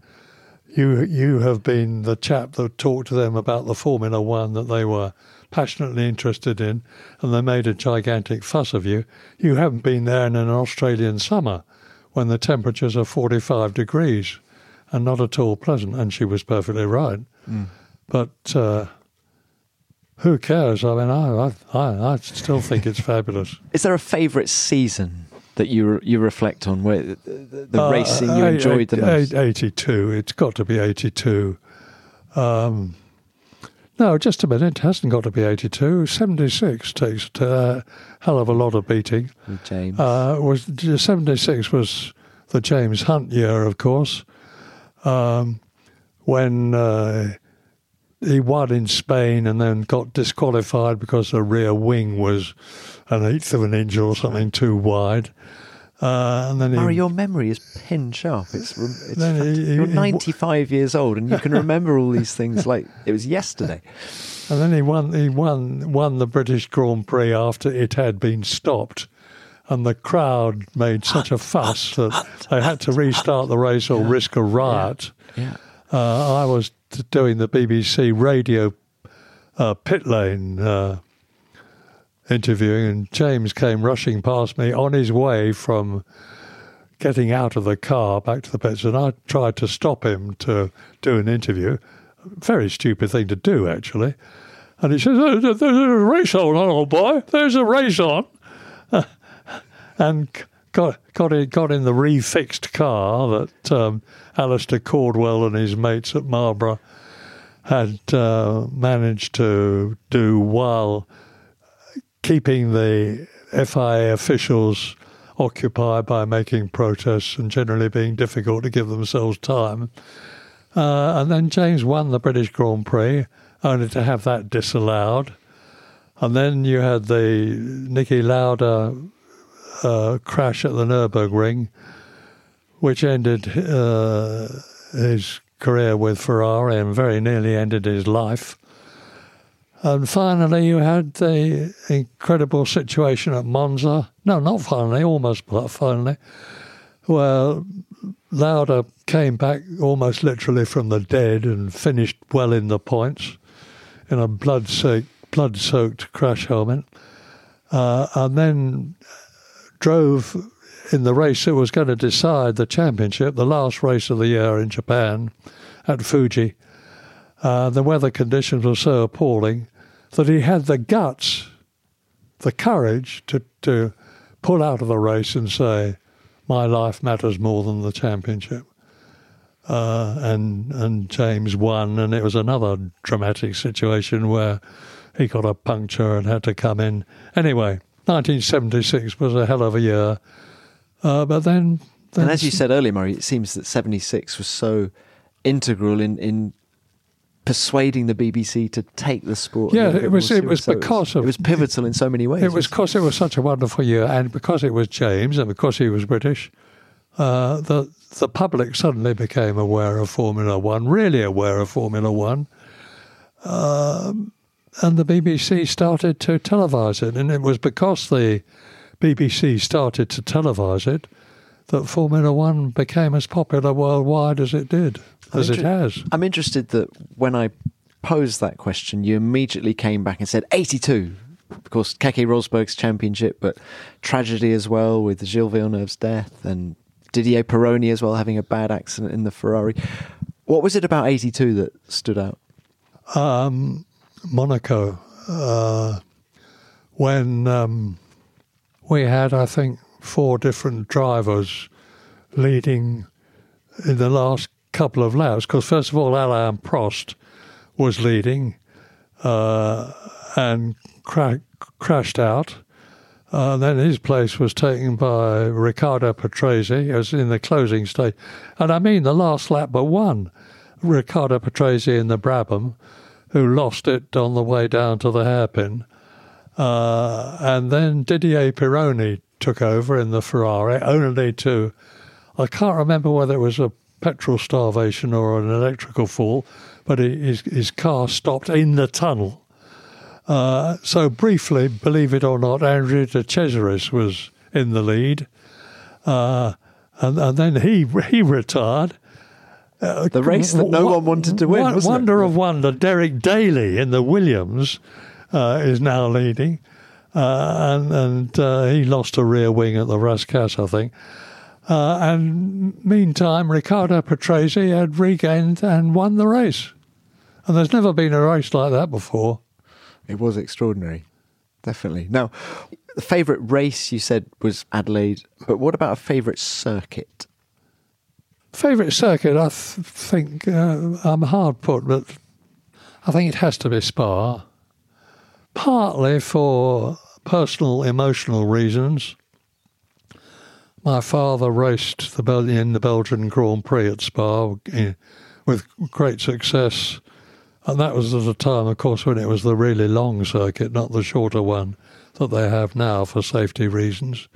you you have been the chap that talked to them about the Formula One that they were passionately interested in, and they made a gigantic fuss of you. You haven't been there in an Australian summer when the temperatures are 45 degrees and not at all pleasant. And she was perfectly right. Mm. But uh, who cares? I mean, I, I, I still think it's fabulous. Is there a favourite season that you you reflect on where the, the uh, racing you enjoyed the most? Eighty two. It's got to be eighty two. Um, no, just a minute. It hasn't got to be 82. 76 takes a hell of a lot of beating. James. Uh, was 76 was the James Hunt year, of course, um, when uh, he won in Spain and then got disqualified because the rear wing was an eighth of an inch or something too wide. Uh, and then Murray, he, your memory is pin sharp. It's, it's [laughs] he, you're 95 he, years old and you can remember all these things like it was yesterday. [laughs] And then he won. He won won the British Grand Prix after it had been stopped, and the crowd made such a fuss that they had to restart the race or [laughs] yeah. risk a riot. Yeah. yeah. Uh, I was doing the BBC radio uh, pit lane uh, interviewing, and James came rushing past me on his way from getting out of the car back to the pits, and I tried to stop him to do an interview. Very stupid thing to do, actually. And he says, oh, "There's a race on, old boy. There's a race on," [laughs] and got got in, got in the refixed car that um, Alastair Caldwell and his mates at Marlboro had uh, managed to do while keeping the FIA officials occupied by making protests and generally being difficult to give themselves time. Uh, and then James won the British Grand Prix, only to have that disallowed. And then you had the Niki Lauda uh, crash at the Nürburgring, which ended uh, his career with Ferrari and very nearly ended his life. And finally, you had the incredible situation at Monza. No, not finally, almost but finally, where Lauda came back almost literally from the dead and finished well in the points in a blood soaked, blood soaked crash helmet. Uh, and then drove in the race that was going to decide the championship, the last race of the year in Japan at Fuji. Uh, the weather conditions were so appalling that he had the guts, the courage to, to pull out of the race and say, My life matters more than the championship. Uh, and and James won, and it was another dramatic situation where he got a puncture and had to come in. Anyway, 1976 was a hell of a year, uh, but then, then, and as you said earlier, Murray, it seems that 76 was so integral in in persuading the BBC to take the sport. Yeah, it was. It was so because it was, of it was pivotal in so many ways. It was because it was such a wonderful year, and because it was James, and because he was British, uh, the the public suddenly became aware of Formula One, really aware of Formula One, um, and the BBC started to televise it, and it was because the BBC started to televise it that Formula One became as popular worldwide as it did as inter- it has. I'm interested that when I posed that question, you immediately came back and said 82. Of course, Keke Rosberg's championship, but tragedy as well with Gilles Villeneuve's death and Didier Pironi as well having a bad accident in the Ferrari. What was it about 82 that stood out? Um, Monaco, uh, when um, we had, I think, four different drivers leading in the last couple of laps because first of all Alain Prost was leading uh, and cra- crashed out. Uh, then his place was taken by Riccardo Patrese as in the closing stage, and I mean the last lap but one. Riccardo Patrese in the Brabham, who lost it on the way down to the hairpin, uh, and then Didier Pironi took over in the Ferrari, only to I can't remember whether it was a petrol starvation or an electrical fall, but his, his car stopped in the tunnel. Uh, so briefly, believe it or not, Andrea de Cesaris was in the lead, uh, and, and, then he he retired. Uh, the race that no one wanted to win. wonder it? of wonder, Derek Daly in the Williams uh, is now leading, uh, and and uh, he lost a rear wing at the Rascasse, I think. Uh, and meantime, Riccardo Patrese had regained and won the race. And there's never been a race like that before. It was extraordinary, definitely. Now, the favourite race you said was Adelaide, but what about a favourite circuit? Favourite circuit, I th- think uh, I'm hard put, but I think it has to be Spa. Partly for personal, emotional reasons my father raced the Bel- in the Belgian Grand Prix at Spa in, with great success. And that was at a time, of course, when it was the really long circuit, not the shorter one that they have now for safety reasons.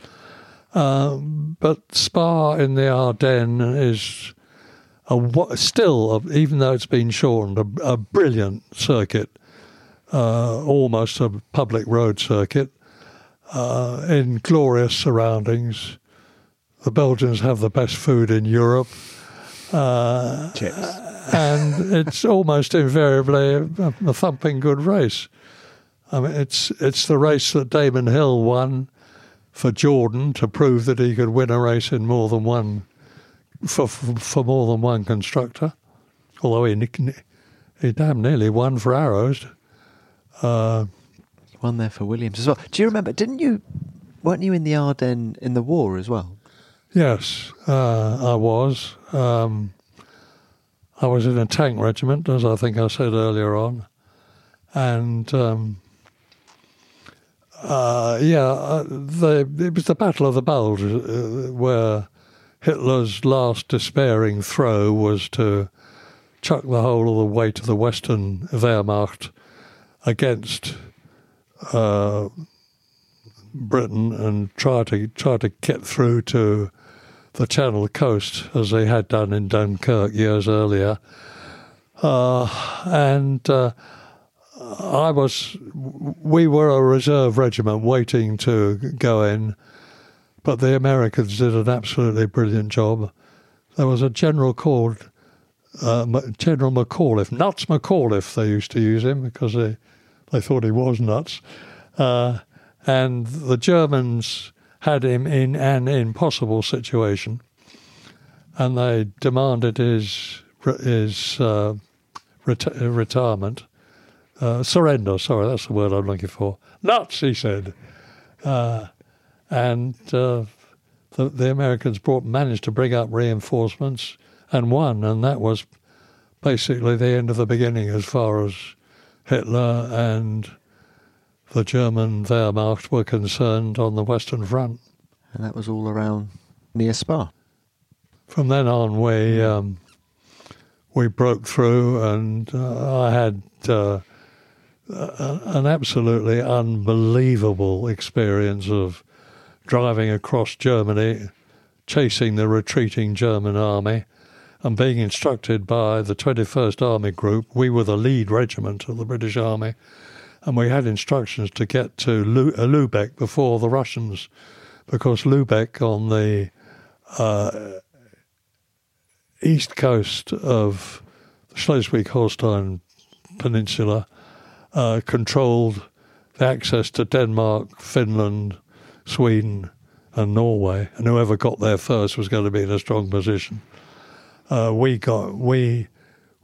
Um, but Spa in the Ardennes is a, still, even though it's been shortened, a, a brilliant circuit, uh, almost a public road circuit, uh, in glorious surroundings the Belgians have the best food in Europe. Uh, and it's almost invariably a, a, thumping good race. I mean, it's it's the race that Damon Hill won for Jordan to prove that he could win a race in more than one for for, for more than one constructor. Although he he damn nearly won for Arrows. Uh, won there for Williams as well. Do you remember? Didn't you? Weren't you in the Ardennes in the war as well? Yes, uh, I was. Um, I was in a tank regiment, as I think I said earlier on, and um, uh, yeah, uh, the, it was the Battle of the Bulge, uh, where Hitler's last despairing throw was to chuck the whole of the weight of the Western Wehrmacht against uh, Britain and try to try to get through to the Channel coast as they had done in Dunkirk years earlier. Uh, and uh, I was, we were a reserve regiment waiting to go in, but the Americans did an absolutely brilliant job. There was a general called uh, General McAuliffe, Nuts McAuliffe, they used to use him because they, they thought he was nuts. Uh, and the Germans had him in an impossible situation, and they demanded his his uh, reti- retirement, uh, surrender. Sorry, that's the word I'm looking for. Nuts, he said, uh, and uh, the, the Americans brought managed to bring up reinforcements and won, and that was basically the end of the beginning as far as Hitler and the German Wehrmacht were concerned on the Western Front. And that was all around near Spa. From then on, we um, we broke through, and uh, I had uh, an absolutely unbelievable experience of driving across Germany, chasing the retreating German army, and being instructed by the 21st Army Group. We were the lead regiment of the British Army and we had instructions to get to uh, Lubeck before the Russians, because Lubeck on the uh, east coast of the Schleswig-Holstein Peninsula uh, controlled the access to Denmark, Finland, Sweden, and Norway, and whoever got there first was going to be in a strong position. Uh, we got we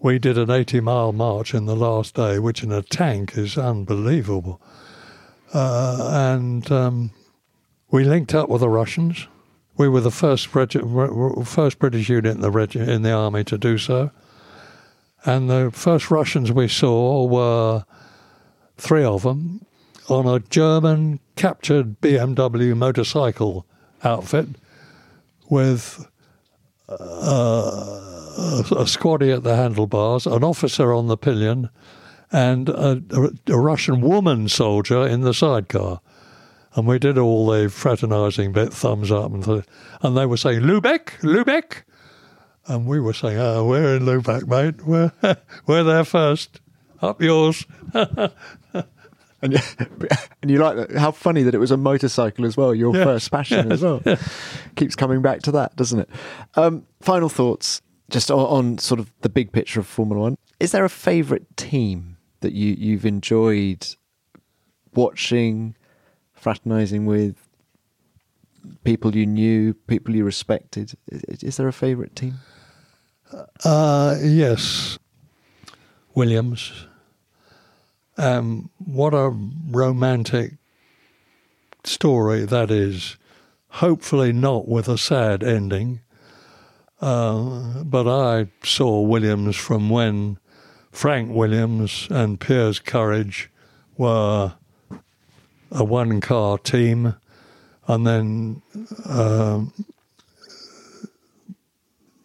we did an 80 mile march in the last day, which in a tank is unbelievable. Uh, and um, we linked up with the Russians. We were the first first British unit in the in the army to do so. And the first Russians we saw were three of them on a German captured BMW motorcycle outfit with uh, a, squaddy at the handlebars, an officer on the pillion, and a, a, Russian woman soldier in the sidecar. And we did all the fraternizing bit, thumbs up, and, th- and they were saying, Lubeck, Lubeck. And we were saying, oh, we're in Lubeck, mate. We're, [laughs] we're there first. Up yours. [laughs] and, [laughs] and you like that? How funny that it was a motorcycle as well, your first passion as well. Keeps coming back to that, doesn't it? Um, final thoughts just on, on, sort of the big picture of Formula One, is there a favourite team that you, you've enjoyed watching, fraternising with, people you knew, people you respected? Is, is there a favourite team? Uh, yes, Williams. Um, what a romantic story that is. Hopefully, not with a sad ending. Uh, but I saw Williams from when Frank Williams and Piers Courage were a one car team, and then uh,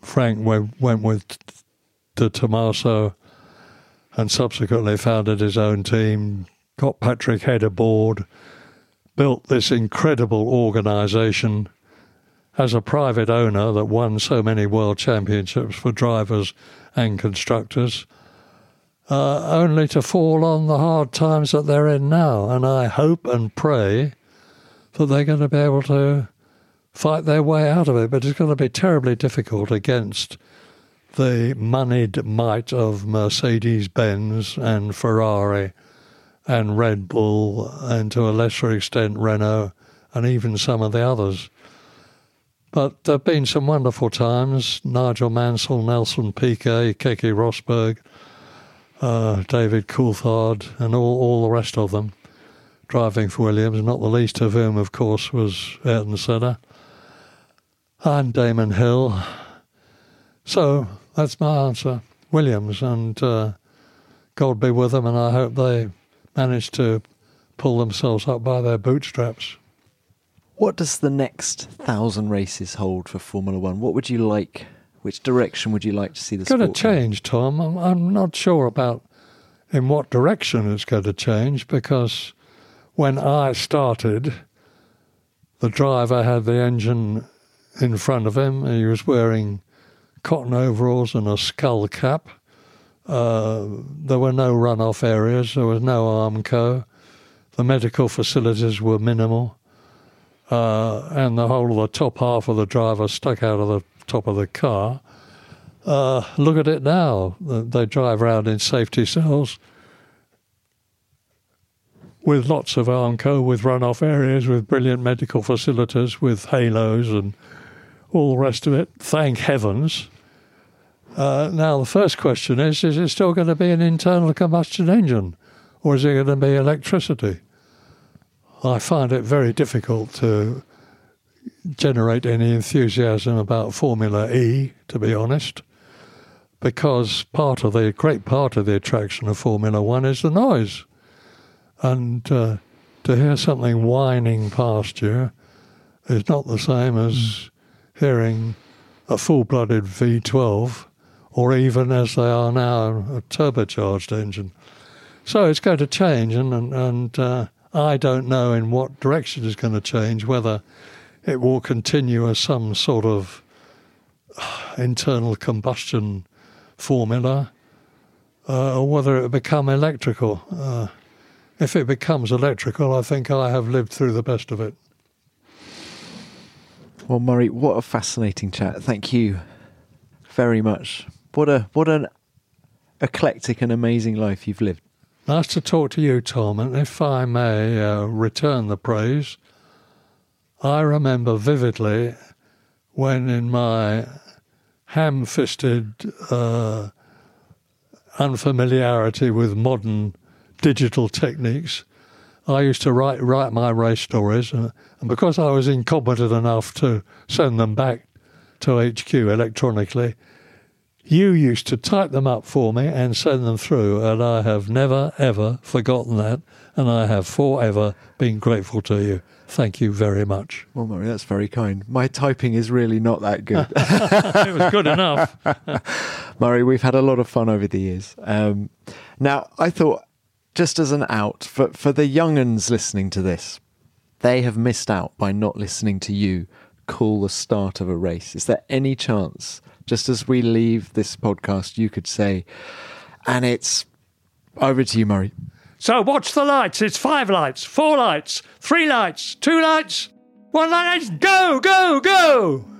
Frank went, went with De Tomaso and subsequently founded his own team, got Patrick Head aboard, built this incredible organization as a private owner that won so many world championships for drivers and constructors, uh, only to fall on the hard times that they're in now. And I hope and pray that they're going to be able to fight their way out of it. But it's going to be terribly difficult against the moneyed might of Mercedes Benz and Ferrari and Red Bull, and to a lesser extent Renault, and even some of the others. But there have been some wonderful times. Nigel Mansell, Nelson Piquet, Keke Rosberg, uh, David Coulthard, and all, all the rest of them driving for Williams, not the least of whom, of course, was Ayrton Senna and Damon Hill. So that's my answer. Williams, and uh, God be with them, and I hope they manage to pull themselves up by their bootstraps. What does the next thousand races hold for Formula One? What would you like? Which direction would you like to see the? Sport? It's going to change, Tom. I'm, I'm not sure about in what direction it's going to change because when I started, the driver had the engine in front of him. He was wearing cotton overalls and a skull cap. Uh, there were no runoff areas. There was no Armco. The medical facilities were minimal. Uh, and the whole of the top half of the driver stuck out of the top of the car. Uh, look at it now. They drive around in safety cells with lots of Armco, with runoff areas, with brilliant medical facilities, with halos and all the rest of it. Thank heavens. Uh, now, the first question is is it still going to be an internal combustion engine or is it going to be electricity? I find it very difficult to generate any enthusiasm about Formula E, to be honest, because part of the great part of the attraction of Formula One is the noise. And uh, to hear something whining past you is not the same as hearing a full blooded V12 or even as they are now, a turbocharged engine. So it's going to change, and, and, and uh, I don't know in what direction it's going to change, whether it will continue as some sort of internal combustion formula uh, or whether it will become electrical. Uh, if it becomes electrical, I think I have lived through the best of it. Well, Murray, what a fascinating chat. Thank you very much. What a what an eclectic and amazing life you've lived. Nice to talk to you, Tom. And if I may uh, return the praise, I remember vividly when, in my ham fisted uh, unfamiliarity with modern digital techniques, I used to write write my race stories, uh, and because I was incompetent enough to send them back to HQ electronically, you used to type them up for me and send them through, and I have never ever forgotten that, and I have forever been grateful to you. Thank you very much. Well, Murray, that's very kind. My typing is really not that good. [laughs] it was good enough. [laughs] Murray, we've had a lot of fun over the years. Um, now, I thought, just as an out, for, for the young uns listening to this, they have missed out by not listening to you call the start of a race. Is there any chance, just as we leave this podcast, you could say, and it's over to you, Murray. So watch the lights. It's five lights, four lights, three lights, two lights, one light. Go, go, go!